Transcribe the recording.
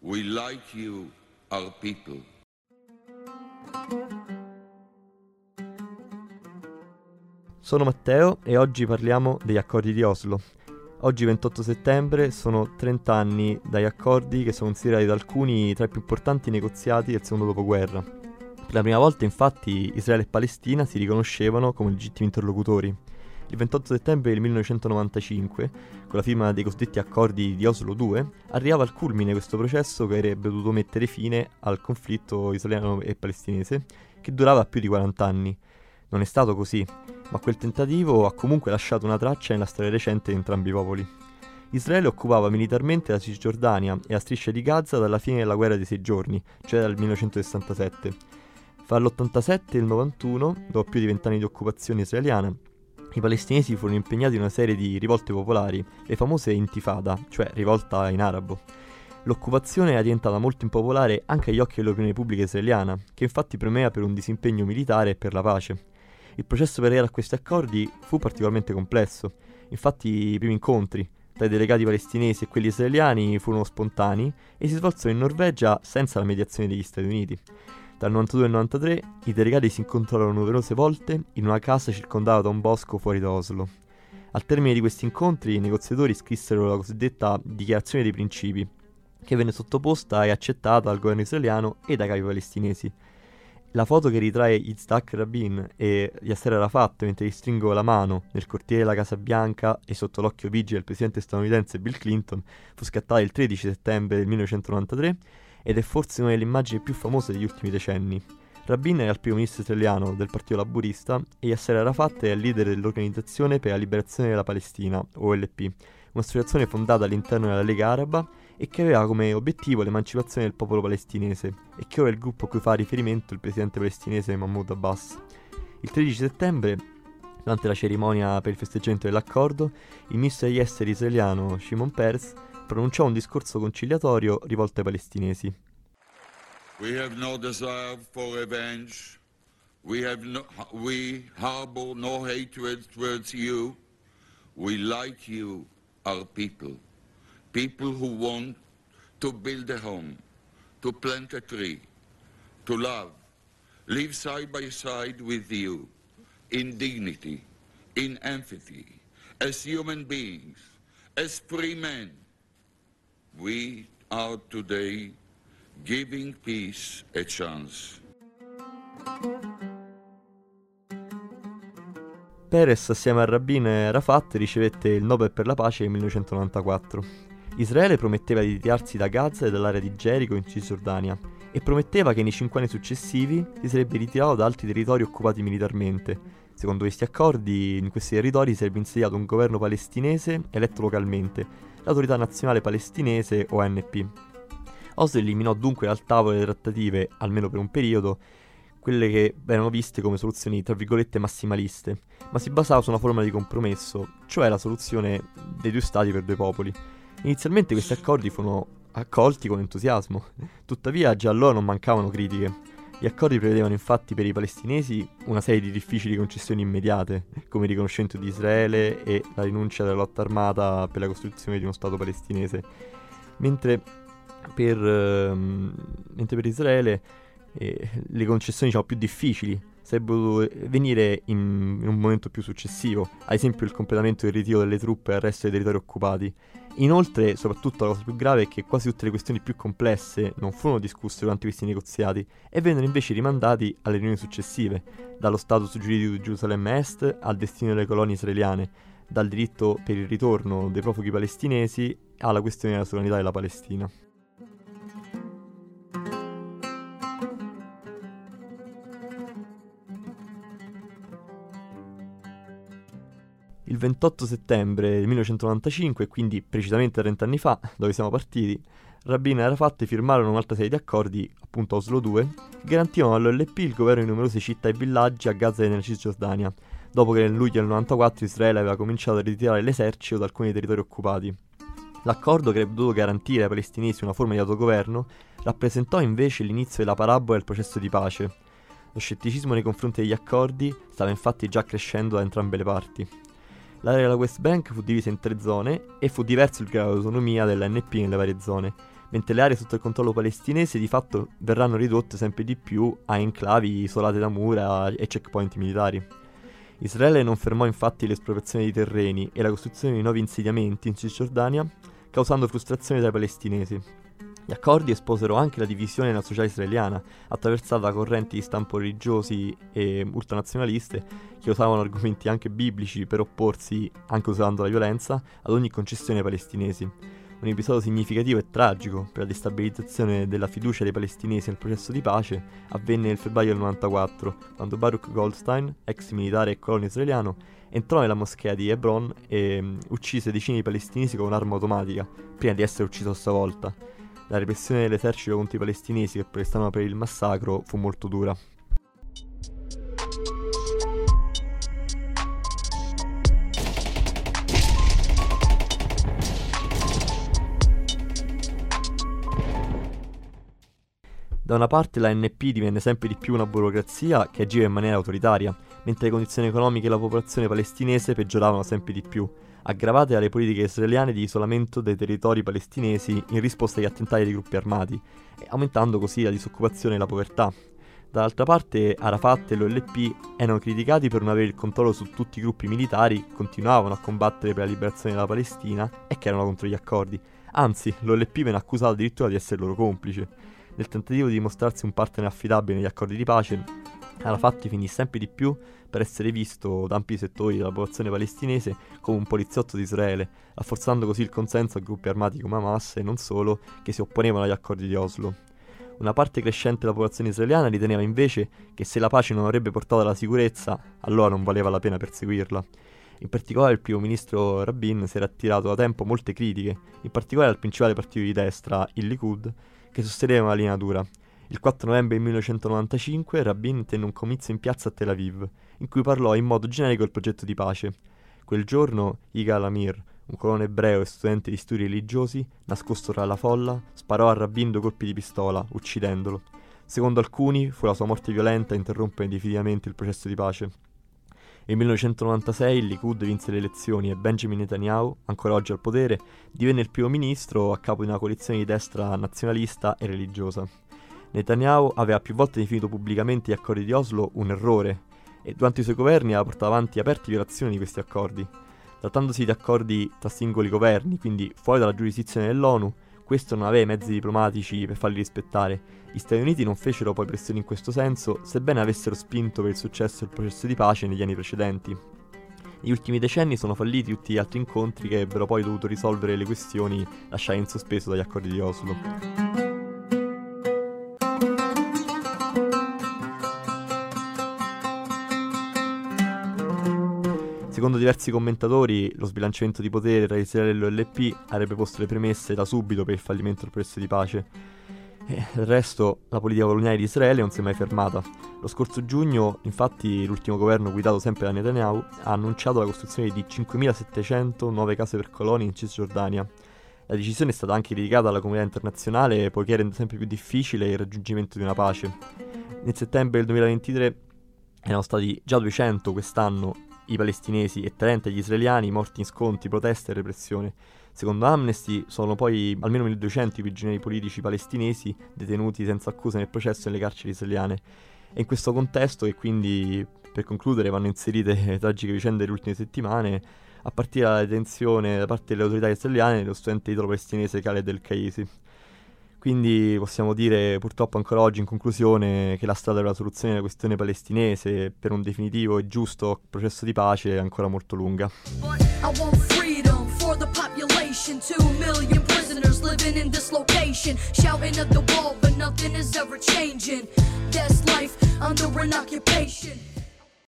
We like you, our people. Sono Matteo e oggi parliamo degli accordi di Oslo. Oggi 28 settembre sono 30 anni dagli accordi che sono considerati da alcuni tra i più importanti negoziati del secondo dopoguerra. Per la prima volta infatti Israele e Palestina si riconoscevano come legittimi interlocutori. Il 28 settembre del 1995, con la firma dei cosiddetti accordi di Oslo II, arrivava al culmine questo processo che avrebbe dovuto mettere fine al conflitto israeliano e palestinese, che durava più di 40 anni. Non è stato così, ma quel tentativo ha comunque lasciato una traccia nella storia recente di entrambi i popoli. Israele occupava militarmente la Cisgiordania e la striscia di Gaza dalla fine della guerra dei sei giorni, cioè dal 1967. Fra l'87 e il 91, dopo più di vent'anni di occupazione israeliana, i palestinesi furono impegnati in una serie di rivolte popolari, le famose intifada, cioè rivolta in arabo. L'occupazione era diventata molto impopolare anche agli occhi dell'opinione pubblica israeliana, che infatti premeva per un disimpegno militare e per la pace. Il processo per arrivare a questi accordi fu particolarmente complesso. Infatti i primi incontri tra i delegati palestinesi e quelli israeliani furono spontanei e si svolsero in Norvegia senza la mediazione degli Stati Uniti. Dal 92 al 93 i delegati si incontrarono numerose volte in una casa circondata da un bosco fuori da Oslo. Al termine di questi incontri i negoziatori scrissero la cosiddetta Dichiarazione dei Principi, che venne sottoposta e accettata dal governo israeliano e dai capi palestinesi. La foto che ritrae Yitzhak Rabin e Yasser Arafat mentre gli stringono la mano nel cortile della Casa Bianca e sotto l'occhio vigile del presidente statunitense Bill Clinton fu scattata il 13 settembre del 1993 ed è forse una delle immagini più famose degli ultimi decenni. Rabin era il primo ministro israeliano del Partito Laburista e Yasser Arafat è il leader dell'Organizzazione per la Liberazione della Palestina, OLP, un'associazione fondata all'interno della Lega Araba e che aveva come obiettivo l'emancipazione del popolo palestinese e che ora è il gruppo a cui fa riferimento il presidente palestinese Mahmoud Abbas. Il 13 settembre, durante la cerimonia per il festeggiamento dell'accordo, il ministro degli esteri israeliano Shimon Peres pronunciò un discorso conciliatorio rivolto ai palestinesi. We have no desire for revenge. We, have no, we harbor no hatred towards you. We like you, our people. People who want to build a home, to plant a tree, to love, live side by side with you in dignity, in empathy, as human beings, as free men. We are today giving peace a chance. Peres assieme a Rabin Arafat ricevette il Nobel per la pace nel 1994. Israele prometteva di ritirarsi da Gaza e dall'area di Gerico in Cisgiordania e prometteva che nei cinque anni successivi si sarebbe ritirato da altri territori occupati militarmente. Secondo questi accordi, in questi territori sarebbe insediato un governo palestinese eletto localmente, l'Autorità Nazionale Palestinese o ANP. Oslo eliminò dunque dal tavolo delle trattative, almeno per un periodo, quelle che erano viste come soluzioni tra virgolette massimaliste, ma si basava su una forma di compromesso, cioè la soluzione dei due stati per due popoli. Inizialmente questi accordi furono accolti con entusiasmo, tuttavia già allora non mancavano critiche. Gli accordi prevedevano infatti per i palestinesi una serie di difficili concessioni immediate, come il riconoscimento di Israele e la rinuncia della lotta armata per la costruzione di uno Stato palestinese, mentre per, ehm, mentre per Israele eh, le concessioni diciamo, più difficili sarebbero dovute venire in, in, un momento più successivo, ad esempio il completamento del ritiro delle truppe al resto dei territori occupati. Inoltre, soprattutto la cosa più grave è che quasi tutte le questioni più complesse non furono discusse durante questi negoziati e vennero invece rimandati alle riunioni successive, dallo status giuridico di Gerusalemme Est al destino delle colonie israeliane, dal diritto per il ritorno dei profughi palestinesi alla questione della sovranità della Palestina. Il 28 settembre del 1995, quindi precisamente 30 anni fa, dove siamo partiti, Rabin e Arafat firmarono un'altra serie di accordi, appunto Oslo 2, che garantivano all'OLP il governo di numerose città e villaggi a Gaza e nella Cisgiordania, dopo che nel luglio del 94 Israele aveva cominciato a ritirare l'esercito da alcuni territori occupati. L'accordo che avrebbe dovuto garantire ai palestinesi una forma di autogoverno rappresentò invece l'inizio della parabola del processo di pace. Lo scetticismo nei confronti degli accordi stava infatti già crescendo da entrambe le parti. L'area della West Bank fu divisa in tre zone e fu diverso il grado di autonomia dell'NP nelle varie zone, mentre le aree sotto il controllo palestinese di fatto verranno ridotte sempre di più a enclavi isolate da mura e checkpoint militari. Israele non fermò infatti l'espropriazione di terreni e la costruzione di nuovi insediamenti in Cisgiordania, causando frustrazione tra i palestinesi. Gli accordi esposero anche la divisione nella società israeliana, attraversata da correnti di stampo religiosi e ultranazionaliste che usavano argomenti anche biblici per opporsi, anche usando la violenza, ad ogni concessione ai palestinesi. Un episodio significativo e tragico per la destabilizzazione della fiducia dei palestinesi nel processo di pace avvenne nel febbraio del 94, quando Baruch Goldstein, ex militare e colono israeliano, entrò nella moschea di Hebron e um, uccise decine di palestinesi con un'arma automatica, prima di essere ucciso a sua volta la repressione dell'esercito contro i palestinesi che protestavano per il massacro fu molto dura. Da una parte la NP divenne sempre di più una burocrazia che agiva in maniera autoritaria, mentre le condizioni economiche della popolazione palestinese peggioravano sempre di più, aggravate dalle politiche israeliane di isolamento dei territori palestinesi in risposta agli attentati dei gruppi armati, aumentando così la disoccupazione e la povertà. Dall'altra parte Arafat e l'OLP erano criticati per non avere il controllo su tutti i gruppi militari che continuavano a combattere per la liberazione della Palestina e che erano contro gli accordi. Anzi, l'OLP venne accusato addirittura di essere loro complice. Nel tentativo di dimostrarsi un partner affidabile negli accordi di pace, Arafat finì sempre di più per essere visto da ampi settori della popolazione palestinese come un poliziotto di Israele, rafforzando così il consenso a gruppi armati come Hamas e non solo, che si opponevano agli accordi di Oslo. Una parte crescente della popolazione israeliana riteneva invece che se la pace non avrebbe portato alla sicurezza, allora non valeva la pena perseguirla. In particolare il primo ministro Rabin si era attirato da tempo molte critiche, in particolare al principale partito di destra, il Likud, che sosteneva una linea dura. Il 4 novembre 1995 Rabin tenne un comizio in piazza a Tel Aviv, in cui parlò in modo generico del progetto di pace. Quel giorno Yigal Amir, un colono ebreo e studente di studi religiosi, nascosto tra la folla, sparò a Rabin due colpi di pistola, uccidendolo. Secondo alcuni, fu la sua morte violenta a interrompere definitivamente il processo di pace. Nel 1996 il Likud vinse le elezioni e Benjamin Netanyahu, ancora oggi al potere, divenne il primo ministro a capo di una coalizione di destra nazionalista e religiosa. Netanyahu aveva più volte definito pubblicamente gli accordi di Oslo un errore e durante i suoi governi ha portato avanti aperte violazioni di questi accordi. Trattandosi di accordi tra singoli governi, quindi fuori dalla giurisdizione dell'ONU, questo non aveva i mezzi diplomatici per farli rispettare. Gli Stati Uniti non fecero poi pressioni in questo senso, sebbene avessero spinto per il successo del processo di pace negli anni precedenti. Negli ultimi decenni sono falliti tutti gli altri incontri che avrebbero poi dovuto risolvere le questioni lasciate in sospeso dagli accordi di Oslo. Secondo diversi commentatori, lo sbilanciamento di potere tra Israele e l'OLP avrebbe posto le premesse da subito per il fallimento del processo di pace. E del resto, la politica coloniale di Israele non si è mai fermata. Lo scorso giugno, infatti, l'ultimo governo guidato sempre da Netanyahu ha annunciato la costruzione di 5.700 nuove case per coloni in Cisgiordania. La decisione è stata anche criticata dalla comunità internazionale poiché rende sempre più difficile il raggiungimento di una pace. Nel settembre del 2023 erano stati già 200 quest'anno i palestinesi e 30 gli israeliani morti in scontri, proteste e repressione. Secondo Amnesty sono poi almeno 1200 i prigionieri politici palestinesi detenuti senza accusa nel processo nelle carceri israeliane. È in questo contesto che quindi, per concludere, vanno inserite le tragiche vicende delle ultime settimane, a partire dalla detenzione da parte delle autorità israeliane dello studente italo-palestinese Khaled El Kaisi. Quindi possiamo dire purtroppo ancora oggi in conclusione che la strada per la soluzione della questione palestinese. Per un definitivo e giusto processo di pace è ancora molto lunga. But